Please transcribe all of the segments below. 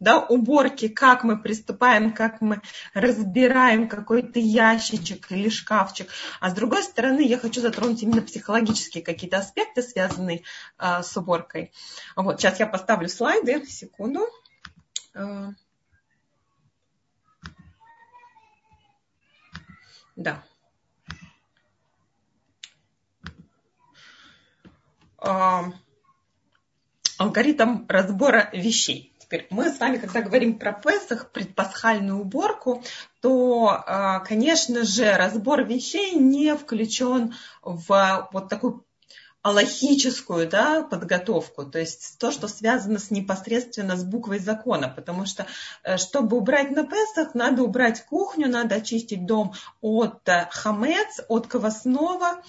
да, уборки, как мы приступаем, как мы разбираем какой-то ящичек или шкафчик. А с другой стороны, я хочу затронуть именно психологические какие-то аспекты, связанные а, с уборкой. Вот, сейчас я поставлю слайды, секунду. А, да. А, алгоритм разбора вещей. Теперь мы с вами, когда говорим про Песах, предпасхальную уборку, то, а, конечно же, разбор вещей не включен в вот такую аллахическую да, подготовку, то есть то, что связано с непосредственно с буквой закона, потому что, э, чтобы убрать на Песах, надо убрать кухню, надо очистить дом от э, хамец, от квасного,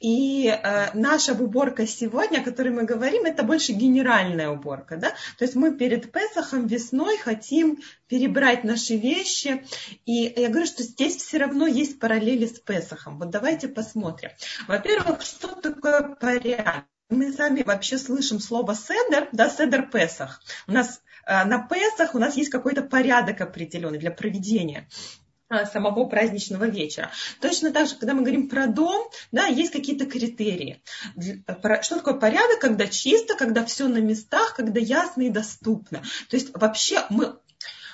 и э, наша уборка сегодня, о которой мы говорим, это больше генеральная уборка. Да? То есть мы перед Песохом весной хотим перебрать наши вещи. И я говорю, что здесь все равно есть параллели с Песохом. Вот давайте посмотрим. Во-первых, что такое порядок? Мы сами вообще слышим слово седер, да, седер Песах. У нас э, на Песах у нас есть какой-то порядок определенный для проведения. А, самого праздничного вечера. Точно так же, когда мы говорим про дом, да, есть какие-то критерии. Что такое порядок, когда чисто, когда все на местах, когда ясно и доступно. То есть вообще мы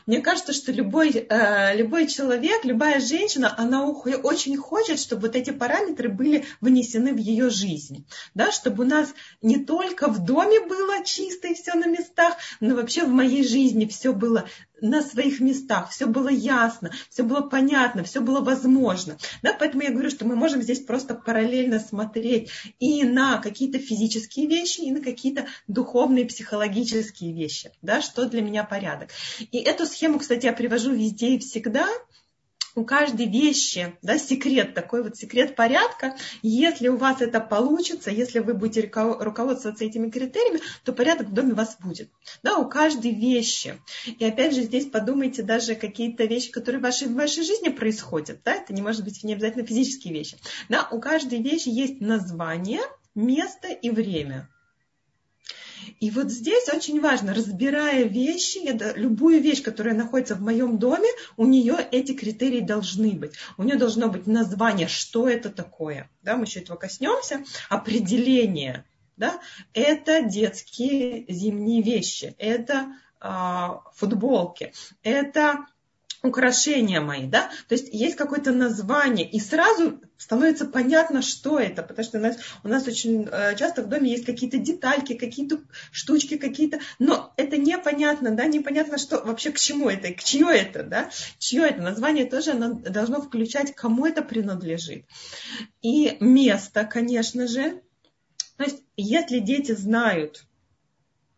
мне кажется, что любой, э, любой человек, любая женщина, она очень хочет, чтобы вот эти параметры были внесены в ее жизнь. Да, чтобы у нас не только в доме было чисто и все на местах, но вообще в моей жизни все было на своих местах, все было ясно, все было понятно, все было возможно. Да, поэтому я говорю, что мы можем здесь просто параллельно смотреть и на какие-то физические вещи, и на какие-то духовные, психологические вещи, да, что для меня порядок. И эту схему, кстати, я привожу везде и всегда, у каждой вещи, да, секрет, такой вот секрет порядка. Если у вас это получится, если вы будете руководствоваться этими критериями, то порядок в доме у вас будет. Да, у каждой вещи. И опять же, здесь подумайте даже какие-то вещи, которые в вашей, в вашей жизни происходят. Да, это не может быть не обязательно физические вещи. Да, у каждой вещи есть название, место и время. И вот здесь очень важно, разбирая вещи, любую вещь, которая находится в моем доме, у нее эти критерии должны быть. У нее должно быть название, что это такое. Да, мы еще этого коснемся. Определение. Да, это детские зимние вещи, это а, футболки, это украшения мои, да, то есть есть какое-то название, и сразу становится понятно, что это, потому что у нас, у нас очень э, часто в доме есть какие-то детальки, какие-то штучки, какие-то, но это непонятно, да, непонятно, что вообще к чему это, к чье это, да, чье это, название тоже оно должно включать, кому это принадлежит. И место, конечно же, то есть если дети знают,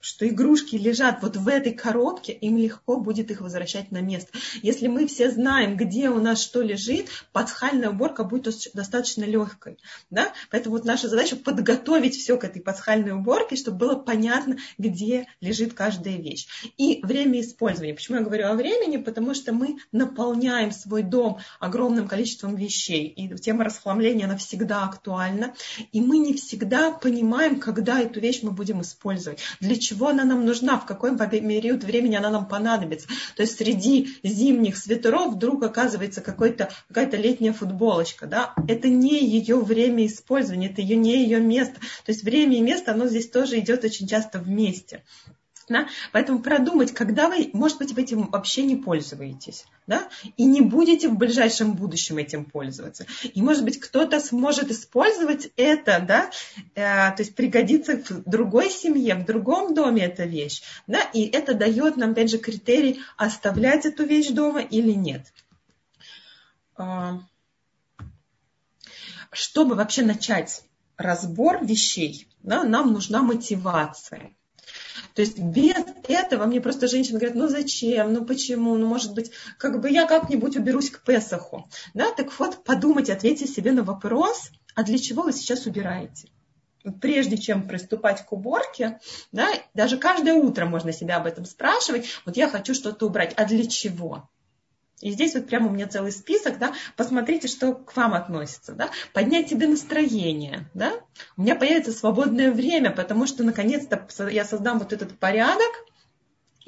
что игрушки лежат вот в этой коробке, им легко будет их возвращать на место. Если мы все знаем, где у нас что лежит, пасхальная уборка будет достаточно легкой. Да? Поэтому вот наша задача подготовить все к этой пасхальной уборке, чтобы было понятно, где лежит каждая вещь. И время использования. Почему я говорю о времени? Потому что мы наполняем свой дом огромным количеством вещей. И тема расхламления, она всегда актуальна. И мы не всегда понимаем, когда эту вещь мы будем использовать. Для чего она нам нужна, в какой период времени она нам понадобится. То есть среди зимних свитеров вдруг оказывается какой-то, какая-то летняя футболочка. Да? Это не ее время использования, это ее, не ее место. То есть время и место, оно здесь тоже идет очень часто вместе. Да? Поэтому продумать, когда вы, может быть, этим вообще не пользуетесь, да? и не будете в ближайшем будущем этим пользоваться. И, может быть, кто-то сможет использовать это, да? э, то есть пригодится в другой семье, в другом доме эта вещь. Да? И это дает нам, опять же, критерий, оставлять эту вещь дома или нет. А, чтобы вообще начать разбор вещей, да, нам нужна мотивация. То есть без этого мне просто женщины говорят, ну зачем, ну почему, ну может быть, как бы я как-нибудь уберусь к Песаху. Да, так вот, подумайте, ответьте себе на вопрос, а для чего вы сейчас убираете? прежде чем приступать к уборке, да, даже каждое утро можно себя об этом спрашивать, вот я хочу что-то убрать, а для чего? И здесь вот прямо у меня целый список, да, посмотрите, что к вам относится, да, поднять себе настроение, да, у меня появится свободное время, потому что наконец-то я создам вот этот порядок,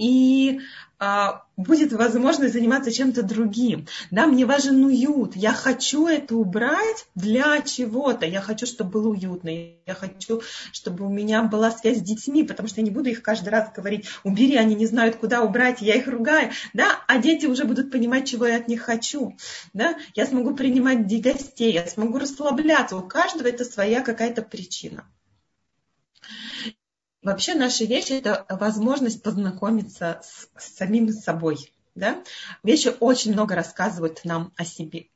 и а, будет возможность заниматься чем-то другим. Да, мне важен уют. Я хочу это убрать для чего-то. Я хочу, чтобы было уютно. Я хочу, чтобы у меня была связь с детьми, потому что я не буду их каждый раз говорить, убери, они не знают, куда убрать, я их ругаю. Да, а дети уже будут понимать, чего я от них хочу. Да, я смогу принимать гостей, я смогу расслабляться. У каждого это своя какая-то причина. Вообще наши вещи – это возможность познакомиться с, с самим собой. Да? Вещи очень много рассказывают нам о себе.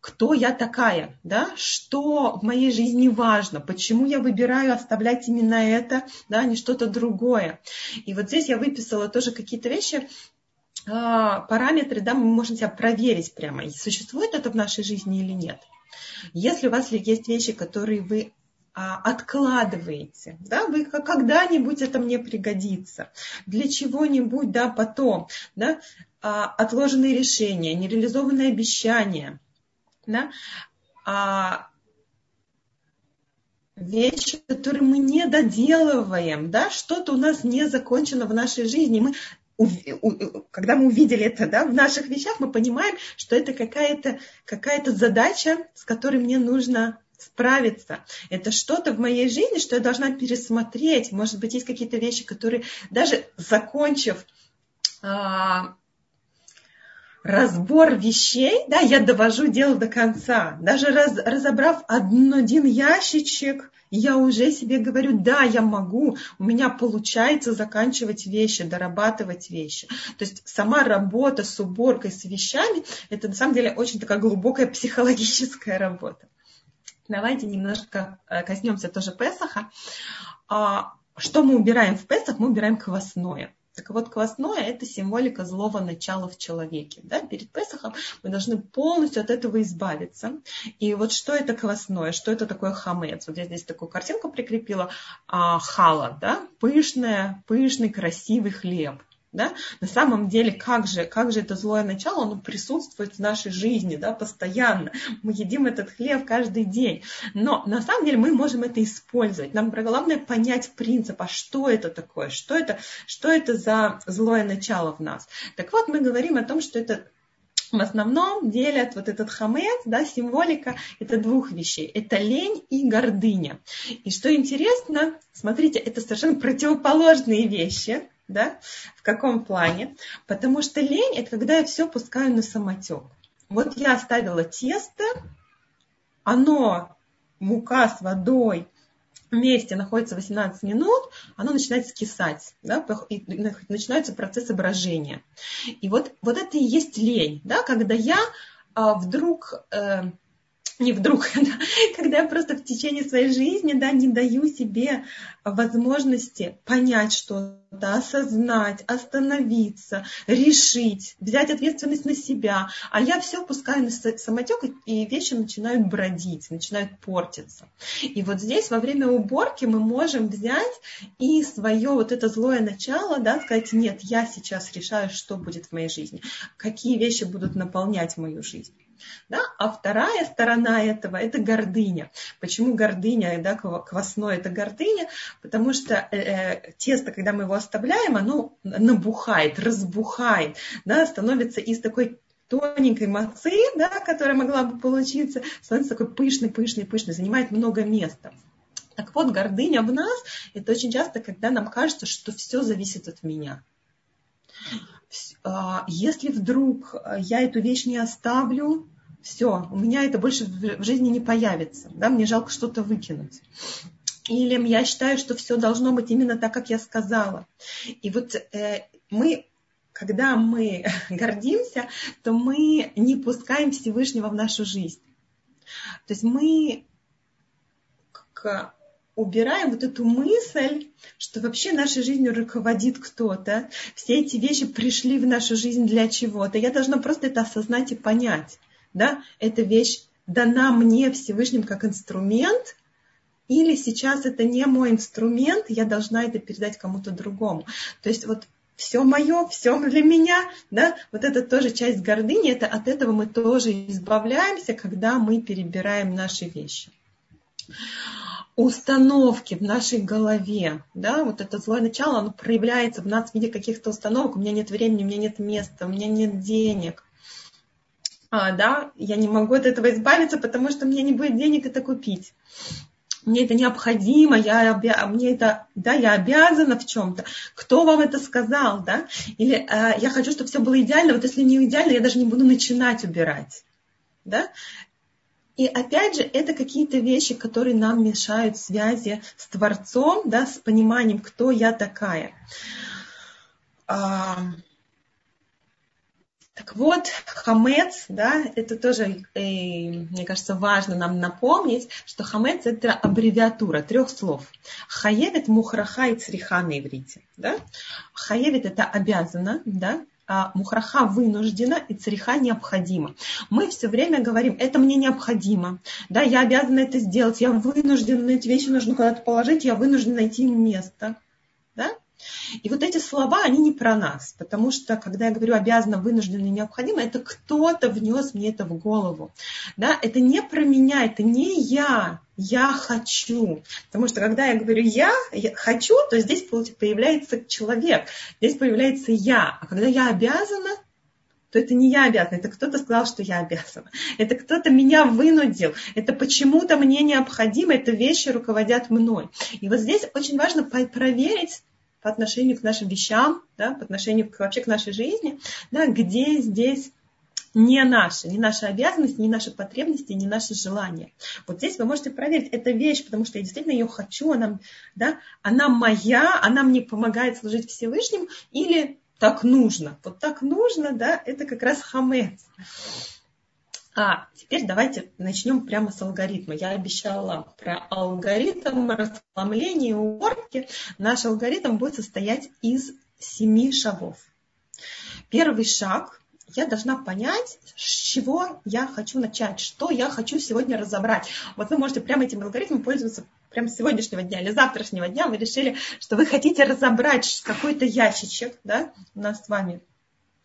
Кто я такая, да? что в моей жизни важно, почему я выбираю оставлять именно это, да, а не что-то другое. И вот здесь я выписала тоже какие-то вещи, а, параметры, да, мы можем себя проверить прямо, существует это в нашей жизни или нет. Если у вас есть вещи, которые вы откладываете, да, вы когда-нибудь это мне пригодится, для чего-нибудь, да, потом, да, а, отложенные решения, нереализованные обещания, да, а, вещи, которые мы не доделываем, да, что-то у нас не закончено в нашей жизни, мы когда мы увидели это да, в наших вещах, мы понимаем, что это какая-то какая задача, с которой мне нужно справиться. Это что-то в моей жизни, что я должна пересмотреть. Может быть, есть какие-то вещи, которые даже закончив а, разбор вещей, да, я довожу дело до конца. Даже раз, разобрав один, один ящичек, я уже себе говорю, да, я могу, у меня получается заканчивать вещи, дорабатывать вещи. То есть сама работа с уборкой, с вещами, это на самом деле очень такая глубокая психологическая работа. Давайте немножко э, коснемся тоже Песаха. А, что мы убираем в Песах? Мы убираем квасное. Так вот, квасное – это символика злого начала в человеке. Да? Перед Песохом мы должны полностью от этого избавиться. И вот что это квасное, что это такое хамец? Вот я здесь такую картинку прикрепила. А, хала, да? пышная, пышный, красивый хлеб. Да? На самом деле, как же, как же это злое начало, оно присутствует в нашей жизни да, постоянно. Мы едим этот хлеб каждый день. Но на самом деле мы можем это использовать. Нам главное понять принцип, а что это такое, что это, что это за злое начало в нас. Так вот, мы говорим о том, что это в основном делят вот этот хамец, да, символика, это двух вещей. Это лень и гордыня. И что интересно, смотрите, это совершенно противоположные вещи да? В каком плане? Потому что лень – это когда я все пускаю на самотек. Вот я оставила тесто, оно, мука с водой, вместе находится 18 минут, оно начинает скисать, да, и начинаются процессы брожения. И вот, вот это и есть лень, да, когда я а, вдруг э, не вдруг, когда я просто в течение своей жизни да, не даю себе возможности понять что-то, осознать, остановиться, решить, взять ответственность на себя. А я все пускаю на самотек, и вещи начинают бродить, начинают портиться. И вот здесь во время уборки мы можем взять и свое вот это злое начало, да, сказать, нет, я сейчас решаю, что будет в моей жизни, какие вещи будут наполнять мою жизнь. Да? А вторая сторона этого – это гордыня. Почему гордыня, да, квасное – это гордыня? Потому что э, э, тесто, когда мы его оставляем, оно набухает, разбухает, да, становится из такой тоненькой мацы, да, которая могла бы получиться, становится такой пышный, пышный, пышный, занимает много места. Так вот, гордыня в нас – это очень часто, когда нам кажется, что все зависит от меня. А, если вдруг я эту вещь не оставлю, все, у меня это больше в жизни не появится, да, мне жалко что-то выкинуть. Или я считаю, что все должно быть именно так, как я сказала. И вот э, мы, когда мы гордимся, то мы не пускаем Всевышнего в нашу жизнь. То есть мы к убираем вот эту мысль, что вообще нашей жизнью руководит кто-то, все эти вещи пришли в нашу жизнь для чего-то. Я должна просто это осознать и понять да, эта вещь дана мне Всевышним как инструмент, или сейчас это не мой инструмент, я должна это передать кому-то другому. То есть вот все мое, все для меня, да, вот это тоже часть гордыни, это от этого мы тоже избавляемся, когда мы перебираем наши вещи. Установки в нашей голове, да, вот это злое начало, оно проявляется в нас в виде каких-то установок, у меня нет времени, у меня нет места, у меня нет денег, а, да, я не могу от этого избавиться, потому что мне не будет денег это купить. Мне это необходимо, я обя... мне это, да, я обязана в чем-то. Кто вам это сказал, да? Или э, я хочу, чтобы все было идеально, вот если не идеально, я даже не буду начинать убирать, да? И опять же, это какие-то вещи, которые нам мешают связи с Творцом, да, с пониманием, кто я такая. Так вот, хамец, да, это тоже, э, мне кажется, важно нам напомнить, что хамец это аббревиатура трех слов. Хаевит, мухраха и цриха на иврите. Да? Хаевит это обязано, да, а мухраха вынуждена и цариха необходима. Мы все время говорим, это мне необходимо, да, я обязана это сделать, я вынуждена, эти вещи нужно куда-то положить, я вынуждена найти место. И вот эти слова, они не про нас, потому что, когда я говорю обязано, вынужденно и необходимо, это кто-то внес мне это в голову. Да? Это не про меня, это не я, я хочу. Потому что, когда я говорю я, я хочу, то здесь появляется человек, здесь появляется я. А когда я обязана, то это не я обязана, это кто-то сказал, что я обязана. Это кто-то меня вынудил, это почему-то мне необходимо, это вещи руководят мной. И вот здесь очень важно проверить, по отношению к нашим вещам, да, по отношению к, вообще к нашей жизни, да, где здесь не наша, не наша обязанность, не наши потребности, не наши желания. Вот здесь вы можете проверить, это вещь, потому что я действительно ее хочу, она, да, она моя, она мне помогает служить Всевышнему, или так нужно. Вот так нужно, да, это как раз хамец. А теперь давайте начнем прямо с алгоритма. Я обещала про алгоритм расхламления и уборки. Наш алгоритм будет состоять из семи шагов. Первый шаг я должна понять, с чего я хочу начать, что я хочу сегодня разобрать. Вот вы можете прямо этим алгоритмом пользоваться прямо с сегодняшнего дня или завтрашнего дня. Вы решили, что вы хотите разобрать какой-то ящичек, да, у нас с вами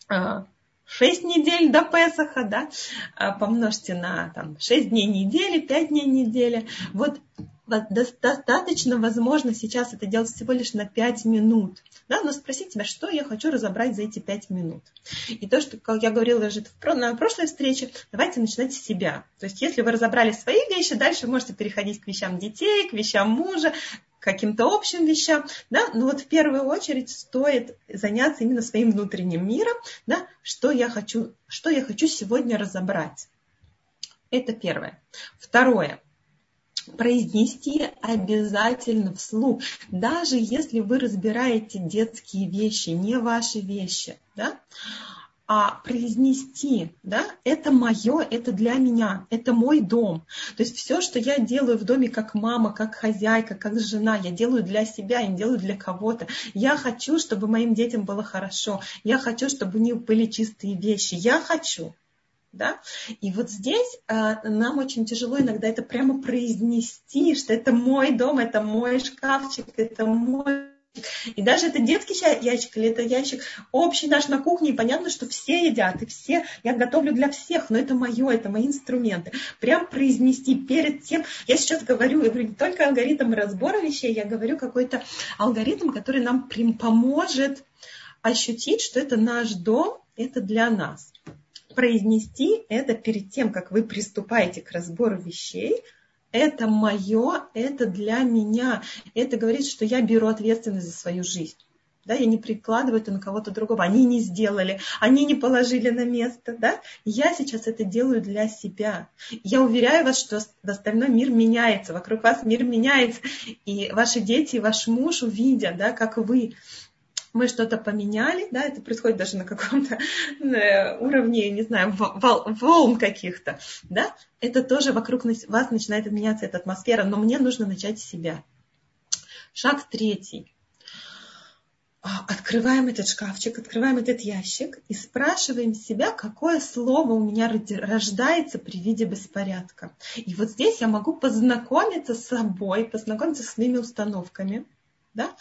а, 6 недель до Песаха, да, а, помножьте на там, 6 дней недели, 5 дней недели. Вот достаточно возможно сейчас это делать всего лишь на 5 минут. Да, но спросить себя, что я хочу разобрать за эти 5 минут. И то, что, как я говорила уже на прошлой встрече, давайте начинать с себя. То есть, если вы разобрали свои вещи, дальше можете переходить к вещам детей, к вещам мужа, каким-то общим вещам, да, но вот в первую очередь стоит заняться именно своим внутренним миром, да, что я хочу, что я хочу сегодня разобрать. Это первое. Второе произнести обязательно вслух, даже если вы разбираете детские вещи, не ваши вещи, да, а произнести, да, это мое, это для меня, это мой дом. То есть все, что я делаю в доме как мама, как хозяйка, как жена, я делаю для себя, я не делаю для кого-то. Я хочу, чтобы моим детям было хорошо. Я хочу, чтобы у них были чистые вещи. Я хочу. Да? И вот здесь э, нам очень тяжело иногда это прямо произнести, что это мой дом, это мой шкафчик, это мой и даже это детский ящик или это ящик общий наш на кухне, и понятно, что все едят, и все, я готовлю для всех, но это мое, это мои инструменты. Прям произнести перед тем, я сейчас говорю, я говорю не только алгоритм разбора вещей, я говорю какой-то алгоритм, который нам поможет ощутить, что это наш дом, это для нас. Произнести это перед тем, как вы приступаете к разбору вещей, это мое, это для меня. Это говорит, что я беру ответственность за свою жизнь. Да, я не прикладываю это на кого-то другого. Они не сделали, они не положили на место. Да? Я сейчас это делаю для себя. Я уверяю вас, что остальной мир меняется, вокруг вас мир меняется. И ваши дети, ваш муж увидят, да, как вы мы что-то поменяли, да, это происходит даже на каком-то уровне, не знаю, волн каких-то, да, это тоже вокруг вас начинает меняться эта атмосфера, но мне нужно начать с себя. Шаг третий. А, открываем этот шкафчик, открываем этот ящик и спрашиваем себя, какое слово у меня рождается при виде беспорядка. И вот здесь я могу познакомиться с собой, познакомиться с своими установками, да,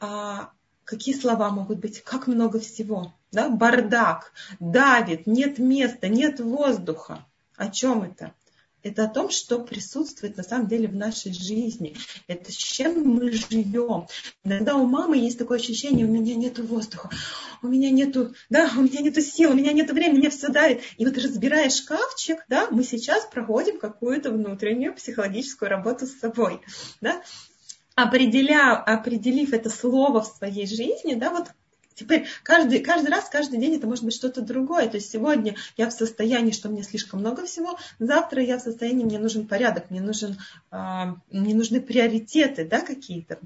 а, Какие слова могут быть? Как много всего. Да? Бардак, давит, нет места, нет воздуха. О чем это? это о том, что присутствует на самом деле в нашей жизни. Это с чем мы живем. Иногда у мамы есть такое ощущение, у меня нет воздуха, у меня нету, да, у меня нету сил, у меня нет времени, мне все давит. И вот разбирая шкафчик, да, мы сейчас проходим какую-то внутреннюю психологическую работу с собой. Да? Определя, определив это слово в своей жизни, да, вот Теперь каждый, каждый раз, каждый день это может быть что-то другое. То есть сегодня я в состоянии, что мне слишком много всего, завтра я в состоянии, мне нужен порядок, мне, нужен, э, мне нужны приоритеты да, какие-то.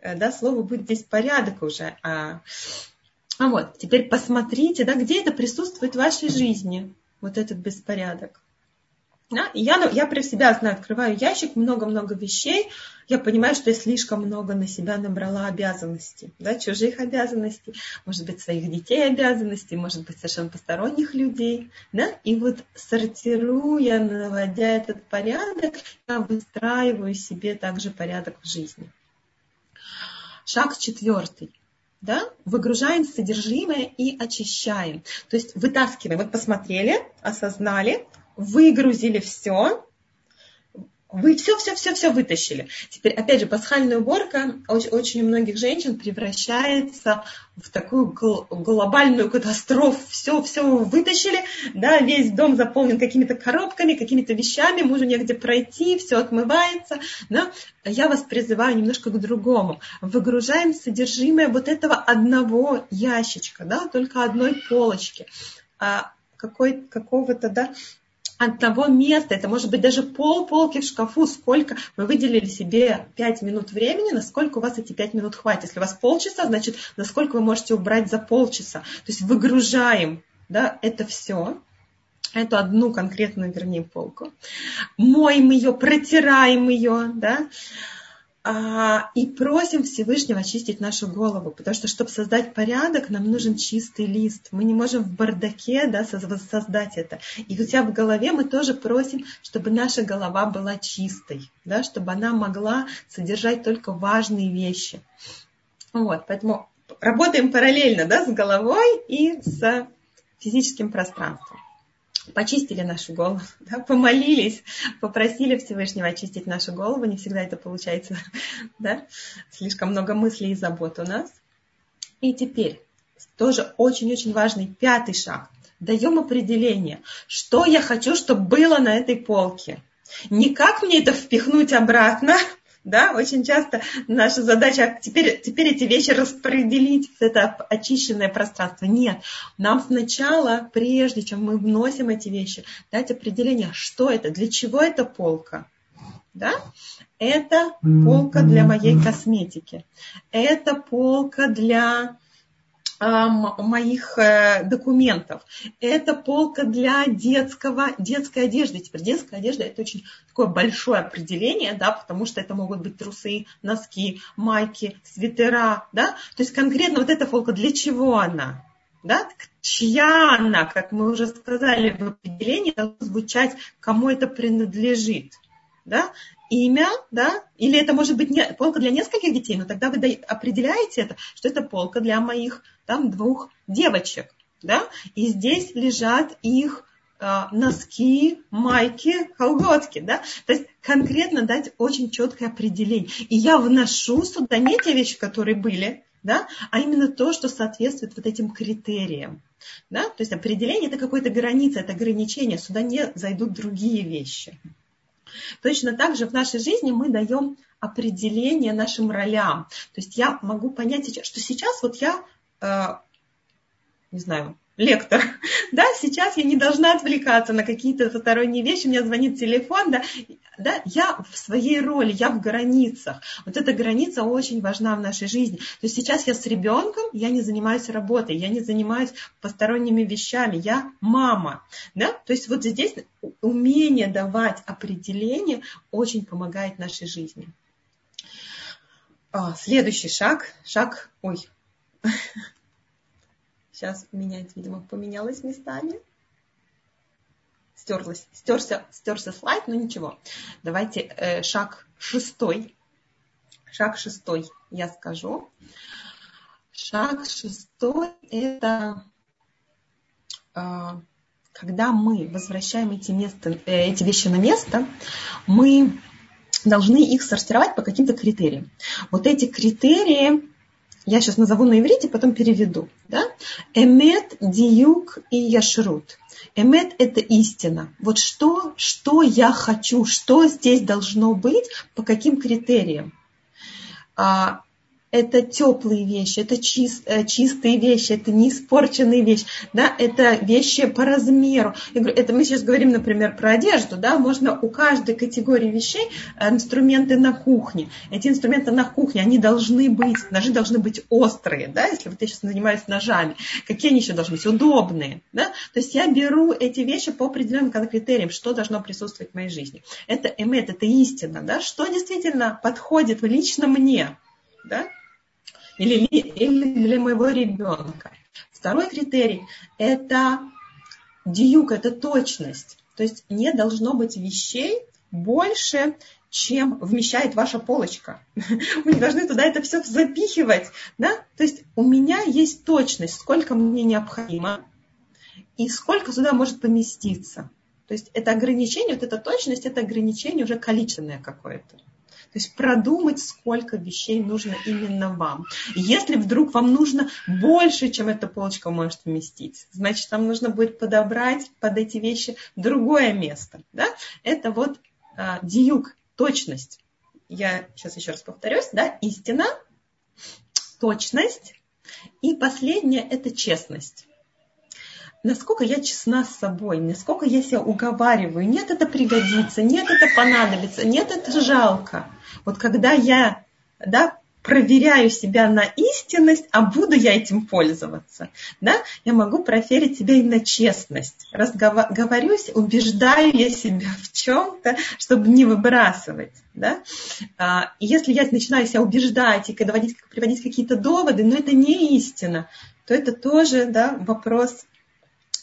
Э, да, слово будет здесь порядок уже. А, а вот, теперь посмотрите, да, где это присутствует в вашей жизни, вот этот беспорядок. Да? И я, я про себя знаю, открываю ящик, много-много вещей, я понимаю, что я слишком много на себя набрала обязанностей, да, чужих обязанностей, может быть, своих детей обязанностей, может быть, совершенно посторонних людей. Да? И вот сортируя, наводя этот порядок, я выстраиваю себе также порядок в жизни. Шаг четвертый да, выгружаем содержимое и очищаем. То есть вытаскиваем. Вот посмотрели, осознали, выгрузили все, вы все, все, все, все вытащили. Теперь, опять же, пасхальная уборка очень, очень у многих женщин превращается в такую глобальную катастрофу. Все, все вытащили, да, весь дом заполнен какими-то коробками, какими-то вещами, мужу негде пройти, все отмывается. Да. Я вас призываю немножко к другому. Выгружаем содержимое вот этого одного ящичка, да, только одной полочки а какой, какого-то, да, одного места, это может быть даже пол полки в шкафу, сколько вы выделили себе 5 минут времени, насколько у вас эти 5 минут хватит. Если у вас полчаса, значит, насколько вы можете убрать за полчаса. То есть выгружаем да, это все, эту одну конкретную, вернее, полку. Моем ее, протираем ее, да, и просим Всевышнего очистить нашу голову, потому что, чтобы создать порядок, нам нужен чистый лист. Мы не можем в бардаке да, создать это. И у тебя в голове мы тоже просим, чтобы наша голова была чистой, да, чтобы она могла содержать только важные вещи. Вот, поэтому работаем параллельно да, с головой и с физическим пространством почистили нашу голову, да, помолились, попросили Всевышнего очистить нашу голову. Не всегда это получается, да? слишком много мыслей и забот у нас. И теперь тоже очень-очень важный пятый шаг. Даем определение, что я хочу, чтобы было на этой полке. Не как мне это впихнуть обратно, да, очень часто наша задача теперь, теперь эти вещи распределить в это очищенное пространство. Нет, нам сначала, прежде чем мы вносим эти вещи, дать определение, что это, для чего эта полка. Да? Это полка для моей косметики. Это полка для моих э, документов. Это полка для детского, детской одежды. Теперь детская одежда это очень такое большое определение, да, потому что это могут быть трусы, носки, майки, свитера, да. То есть конкретно вот эта полка, для чего она? Да? Чья она, как мы уже сказали в определении, должно звучать, кому это принадлежит. Да? Имя, да, или это может быть не, полка для нескольких детей, но тогда вы определяете это, что это полка для моих там двух девочек, да, и здесь лежат их э, носки, майки, колготки, да, то есть конкретно дать очень четкое определение. И я вношу сюда не те вещи, которые были, да, а именно то, что соответствует вот этим критериям. Да? То есть определение это какая-то граница, это ограничение, сюда не зайдут другие вещи. Точно так же в нашей жизни мы даем определение нашим ролям. То есть я могу понять что сейчас вот я, э, не знаю, лектор, да, сейчас я не должна отвлекаться на какие-то посторонние вещи, меня звонит телефон, да, да, я в своей роли, я в границах. Вот эта граница очень важна в нашей жизни. То есть сейчас я с ребенком, я не занимаюсь работой, я не занимаюсь посторонними вещами, я мама, да, то есть вот здесь умение давать определение очень помогает нашей жизни. А, следующий шаг, шаг, ой, Сейчас меняется, видимо, поменялось местами. Стерлась, стерся, стерся слайд, но ничего. Давайте э, шаг шестой. Шаг шестой я скажу. Шаг шестой – это э, когда мы возвращаем эти, места, э, эти вещи на место, мы должны их сортировать по каким-то критериям. Вот эти критерии я сейчас назову на иврите, потом переведу. Да? Эмет, диюк и яшрут. Эмет – это истина. Вот что, что я хочу, что здесь должно быть, по каким критериям. А, это теплые вещи, это чист, э, чистые вещи, это не испорченные вещи, да, это вещи по размеру. Это мы сейчас говорим, например, про одежду, да, можно у каждой категории вещей э, инструменты на кухне. Эти инструменты на кухне, они должны быть, ножи должны быть острые, да, если вот я сейчас занимаюсь ножами, какие они еще должны быть? Удобные, да. То есть я беру эти вещи по определенным критериям, что должно присутствовать в моей жизни. Это эмет, это истина, да, что действительно подходит лично мне, да, или, или для моего ребенка. Второй критерий – это диюк, это точность. То есть не должно быть вещей больше, чем вмещает ваша полочка. Вы не должны туда это все запихивать. Да? То есть у меня есть точность, сколько мне необходимо и сколько сюда может поместиться. То есть это ограничение, вот эта точность, это ограничение уже количественное какое-то. То есть продумать, сколько вещей нужно именно вам. Если вдруг вам нужно больше, чем эта полочка может вместить, значит, нам нужно будет подобрать под эти вещи другое место. Да? Это вот а, диюк, точность. Я сейчас еще раз повторюсь. Да? Истина, точность. И последнее – это честность насколько я честна с собой, насколько я себя уговариваю, нет, это пригодится, нет, это понадобится, нет, это жалко. Вот когда я да, проверяю себя на истинность, а буду я этим пользоваться, да, я могу проверить себя и на честность. Разговорюсь, убеждаю я себя в чем-то, чтобы не выбрасывать. Да? А, если я начинаю себя убеждать и доводить, приводить какие-то доводы, но это не истина, то это тоже да, вопрос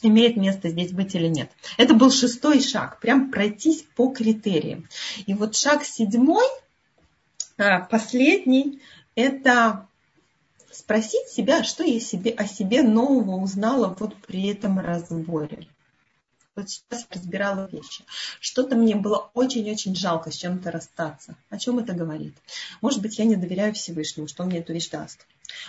имеет место здесь быть или нет. Это был шестой шаг, прям пройтись по критериям. И вот шаг седьмой, а, последний, это спросить себя, что я себе, о себе нового узнала вот при этом разборе. Вот сейчас разбирала вещи. Что-то мне было очень-очень жалко с чем-то расстаться. О чем это говорит? Может быть, я не доверяю Всевышнему, что он мне эту вещь даст.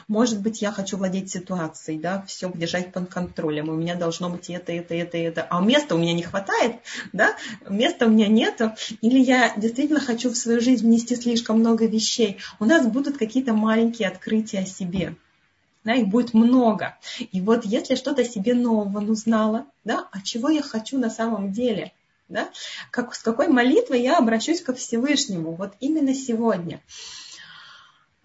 Может быть, я хочу владеть ситуацией, да, все держать под контролем. У меня должно быть это, это, это, это. А места у меня не хватает, да, места у меня нету. Или я действительно хочу в свою жизнь внести слишком много вещей. У нас будут какие-то маленькие открытия о себе да, их будет много. И вот если что-то себе нового узнала, да, а чего я хочу на самом деле, да, как, с какой молитвой я обращусь ко Всевышнему, вот именно сегодня.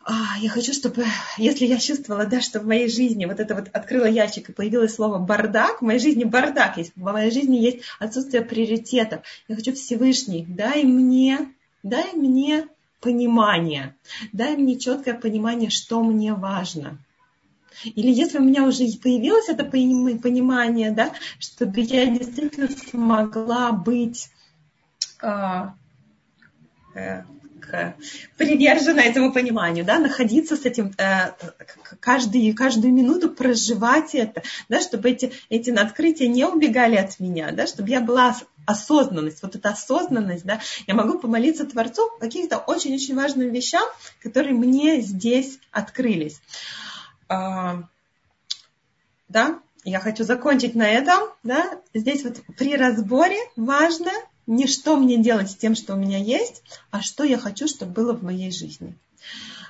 А, я хочу, чтобы, если я чувствовала, да, что в моей жизни вот это вот открыла ящик и появилось слово бардак, в моей жизни бардак есть, в моей жизни есть отсутствие приоритетов. Я хочу Всевышний, дай мне, дай мне понимание, дай мне четкое понимание, что мне важно. Или если у меня уже появилось это понимание, да, чтобы я действительно смогла быть а, э, привержена этому пониманию, да, находиться с этим, э, каждый, каждую минуту проживать это, да, чтобы эти, эти открытия не убегали от меня, да, чтобы я была осознанность, вот эта осознанность, да, я могу помолиться Творцу каких-то очень-очень важным вещам, которые мне здесь открылись. А, да, я хочу закончить на этом, да, здесь вот при разборе важно не что мне делать с тем, что у меня есть, а что я хочу, чтобы было в моей жизни.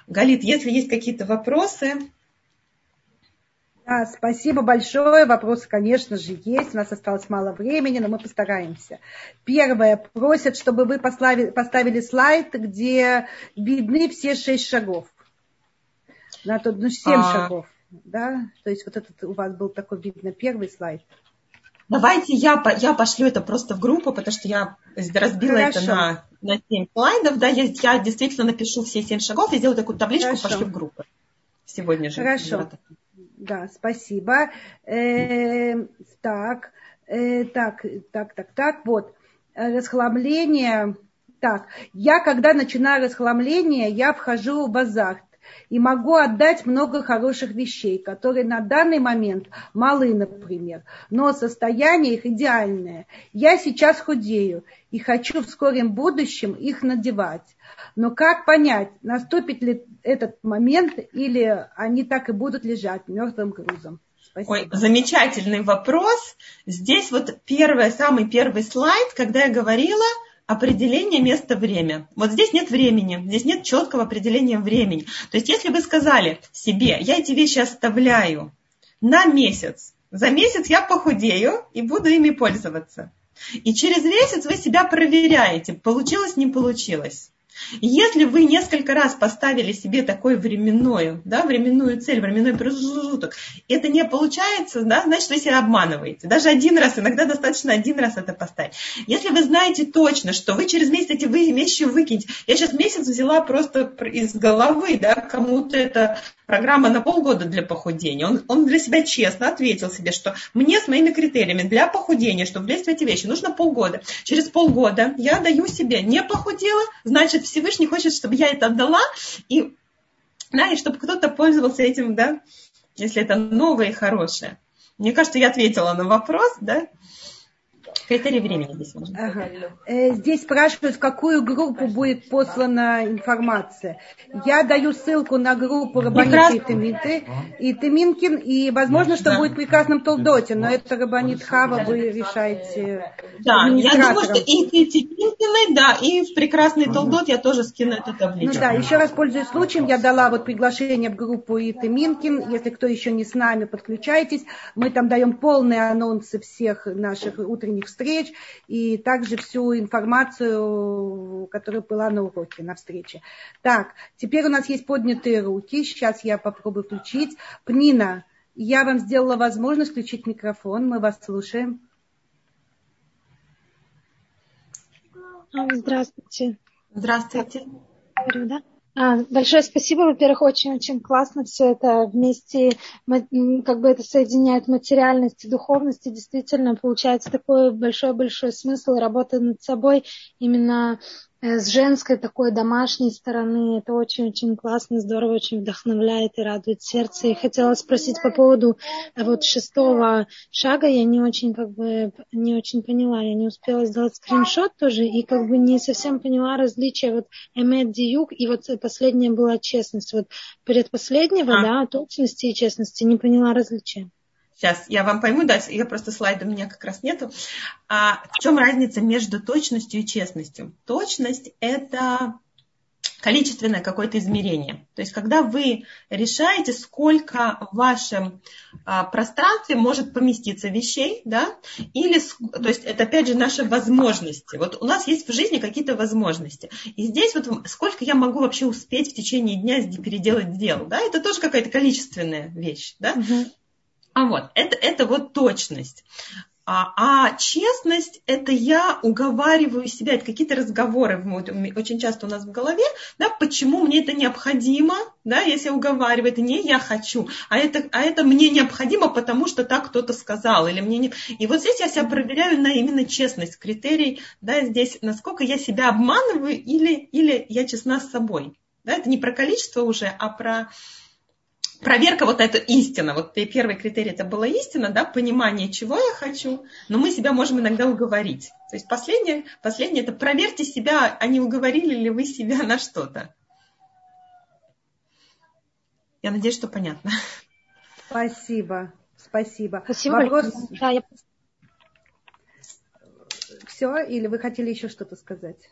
Галит, если есть какие-то вопросы. Да, спасибо большое. Вопросы, конечно же, есть. У нас осталось мало времени, но мы постараемся. Первое. Просят, чтобы вы поставили, поставили слайд, где видны все шесть шагов. На то, ну, семь а... шагов. Да? То есть вот этот у вас был такой, видно, первый слайд. Давайте я, я пошлю это просто в группу, потому что я разбила Хорошо. это на, на 7 слайдов. Да, я, я действительно напишу все 7 шагов и сделаю такую табличку, Хорошо. пошлю в группу. Сегодня же. Хорошо. Да, спасибо. Э, так, э, так, так, так, так, вот. Расхламление. Так, я когда начинаю расхламление, я вхожу в азарт. И могу отдать много хороших вещей, которые на данный момент малы, например, но состояние их идеальное. Я сейчас худею и хочу в скором будущем их надевать. Но как понять, наступит ли этот момент или они так и будут лежать мертвым грузом? Спасибо. Ой, замечательный вопрос. Здесь вот первый, самый первый слайд, когда я говорила определение место-время. Вот здесь нет времени, здесь нет четкого определения времени. То есть если вы сказали себе, я эти вещи оставляю на месяц, за месяц я похудею и буду ими пользоваться. И через месяц вы себя проверяете, получилось, не получилось. Если вы несколько раз поставили себе такой временную, да, временную цель, временной промежуток, это не получается, да, значит, вы себя обманываете. Даже один раз, иногда достаточно один раз это поставить. Если вы знаете точно, что вы через месяц эти вещи выкинете, я сейчас месяц взяла просто из головы, да, кому-то это программа на полгода для похудения. Он, он для себя честно ответил себе, что мне с моими критериями для похудения, чтобы влезть в эти вещи, нужно полгода. Через полгода я даю себе не похудела, значит, Всевышний хочет, чтобы я это отдала, и, да, и чтобы кто-то пользовался этим, да, если это новое и хорошее. Мне кажется, я ответила на вопрос, да. Критерий времени здесь. Ага. Э, здесь спрашивают, в какую группу будет послана информация. Я даю ссылку на группу Рабанит и Теминты, и Теминкин, и возможно, что будет прекрасном Толдоте, но это Рабанит Хава, вы решаете. Да, я думаю, что и Теминкины, да, и в прекрасный Толдот я тоже скину эту табличку. Ну да, еще раз пользуясь случаем, я дала вот приглашение в группу и Теминкин. Если кто еще не с нами, подключайтесь. Мы там даем полные анонсы всех наших утренних встреч и также всю информацию, которая была на уроке, на встрече. Так, теперь у нас есть поднятые руки. Сейчас я попробую включить. Пнина, я вам сделала возможность включить микрофон. Мы вас слушаем. Здравствуйте. Здравствуйте. Говорю, да? А, большое спасибо. Во-первых, очень-очень классно все это вместе, как бы это соединяет материальность и духовность. И действительно получается такой большой-большой смысл работы над собой именно с женской такой домашней стороны. Это очень-очень классно, здорово, очень вдохновляет и радует сердце. И хотела спросить по поводу э, вот шестого шага. Я не очень как бы не очень поняла. Я не успела сделать скриншот тоже и как бы не совсем поняла различия вот эмет диюк и вот последняя была честность. Вот предпоследнего, а. да, точности и честности не поняла различия. Сейчас я вам пойму, да, я просто слайда у меня как раз нету. А в чем разница между точностью и честностью? Точность – это количественное какое-то измерение. То есть, когда вы решаете, сколько в вашем а, пространстве может поместиться вещей, да, или, то есть, это опять же наши возможности. Вот у нас есть в жизни какие-то возможности. И здесь вот сколько я могу вообще успеть в течение дня переделать дел, да, это тоже какая-то количественная вещь, да. Угу. А вот, это, это вот точность. А, а честность – это я уговариваю себя, это какие-то разговоры очень часто у нас в голове, да, почему мне это необходимо, да, если я уговариваю, это не я хочу, а это, а это мне необходимо, потому что так кто-то сказал, или мне не... И вот здесь я себя проверяю на именно честность, критерий, да, здесь, насколько я себя обманываю или, или я честна с собой. Да, это не про количество уже, а про проверка вот эта истина. Вот первый критерий это была истина, да, понимание, чего я хочу, но мы себя можем иногда уговорить. То есть последнее, последнее это проверьте себя, а не уговорили ли вы себя на что-то. Я надеюсь, что понятно. Спасибо. Спасибо. Спасибо. Вопрос... Да, я... Все, или вы хотели еще что-то сказать?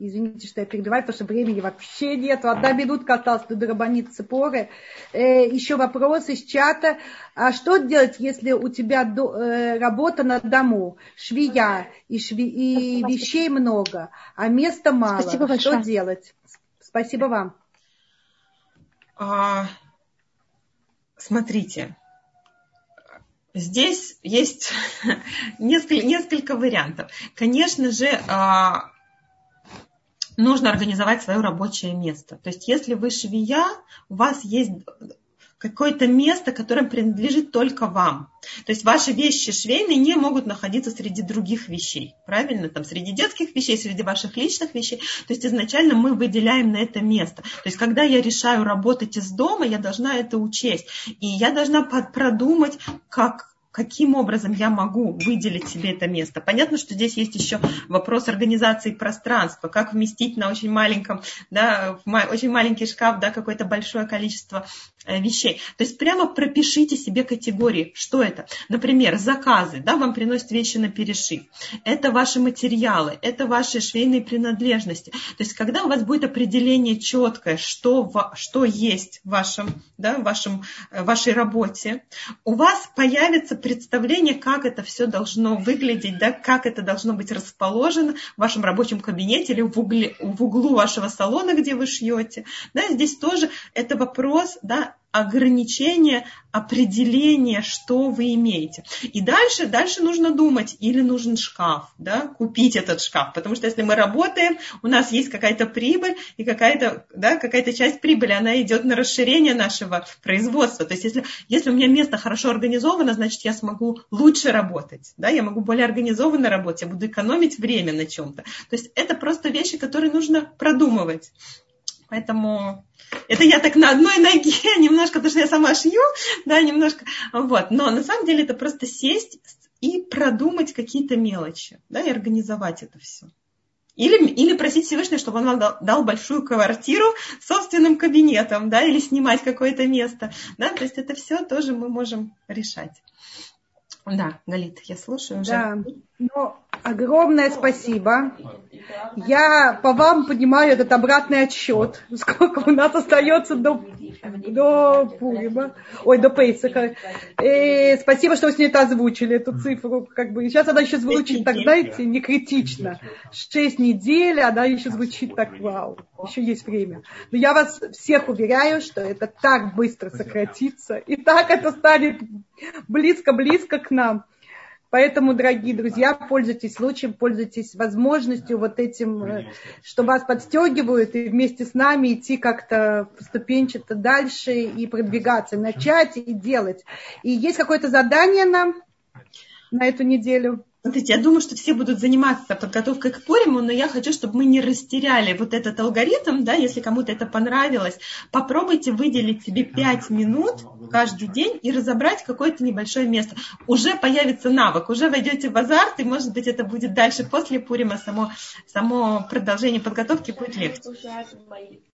Извините, что я перебиваю, потому что времени вообще нет. Одна минутка осталась до Драбанит Цепоры. Э, еще вопрос из чата. А что делать, если у тебя до, э, работа на дому, швея, и, шве, и вещей много, а места мало? Спасибо что большое. делать? Спасибо вам. А, смотрите, здесь есть несколько, несколько вариантов. Конечно же, а, нужно организовать свое рабочее место. То есть если вы швея, у вас есть какое-то место, которое принадлежит только вам. То есть ваши вещи швейные не могут находиться среди других вещей, правильно? Там среди детских вещей, среди ваших личных вещей. То есть изначально мы выделяем на это место. То есть когда я решаю работать из дома, я должна это учесть. И я должна продумать, как, каким образом я могу выделить себе это место. Понятно, что здесь есть еще вопрос организации пространства, как вместить на очень маленьком, да, в очень маленький шкаф, да, какое-то большое количество вещей. То есть прямо пропишите себе категории, что это. Например, заказы, да, вам приносят вещи на перешив. Это ваши материалы, это ваши швейные принадлежности. То есть когда у вас будет определение четкое, что, что есть в, вашем, да, в вашем, э, вашей работе, у вас появится представление, как это все должно выглядеть, да, как это должно быть расположено в вашем рабочем кабинете или в, угле, в углу вашего салона, где вы шьете. Да, здесь тоже это вопрос да, ограничение, определение, что вы имеете. И дальше, дальше нужно думать, или нужен шкаф, да, купить этот шкаф. Потому что если мы работаем, у нас есть какая-то прибыль, и какая-то, да, какая-то часть прибыли, она идет на расширение нашего производства. То есть если, если у меня место хорошо организовано, значит, я смогу лучше работать, да, я могу более организованно работать, я буду экономить время на чем-то. То есть это просто вещи, которые нужно продумывать. Поэтому это я так на одной ноге, немножко, потому что я сама шью, да, немножко. Вот. Но на самом деле это просто сесть и продумать какие-то мелочи, да, и организовать это все. Или, или просить Всевышнего, чтобы он вам дал, дал большую квартиру с собственным кабинетом, да, или снимать какое-то место. Да, то есть это все тоже мы можем решать. Да, Галит, я слушаю уже. Да, ну, огромное спасибо. Я по вам понимаю этот обратный отсчет, сколько у нас остается до, до Пурима, ой, до Пейсака. И спасибо, что вы с ней это озвучили, эту цифру. Как бы. Сейчас она еще звучит так, знаете, не критично. Шесть недель, она еще звучит так, вау, еще есть время. Но я вас всех уверяю, что это так быстро сократится, и так это станет близко-близко к нам. Поэтому, дорогие друзья, пользуйтесь случаем, пользуйтесь возможностью вот этим, э, что вас подстегивают, и вместе с нами идти как-то ступенчато дальше и продвигаться, начать и делать. И есть какое-то задание нам на эту неделю? Смотрите, я думаю, что все будут заниматься подготовкой к Пуриму, но я хочу, чтобы мы не растеряли вот этот алгоритм, да, если кому-то это понравилось, попробуйте выделить себе 5 минут каждый день и разобрать какое-то небольшое место. Уже появится навык, уже войдете в азарт, и, может быть, это будет дальше после Пурима, само, само продолжение подготовки будет легче.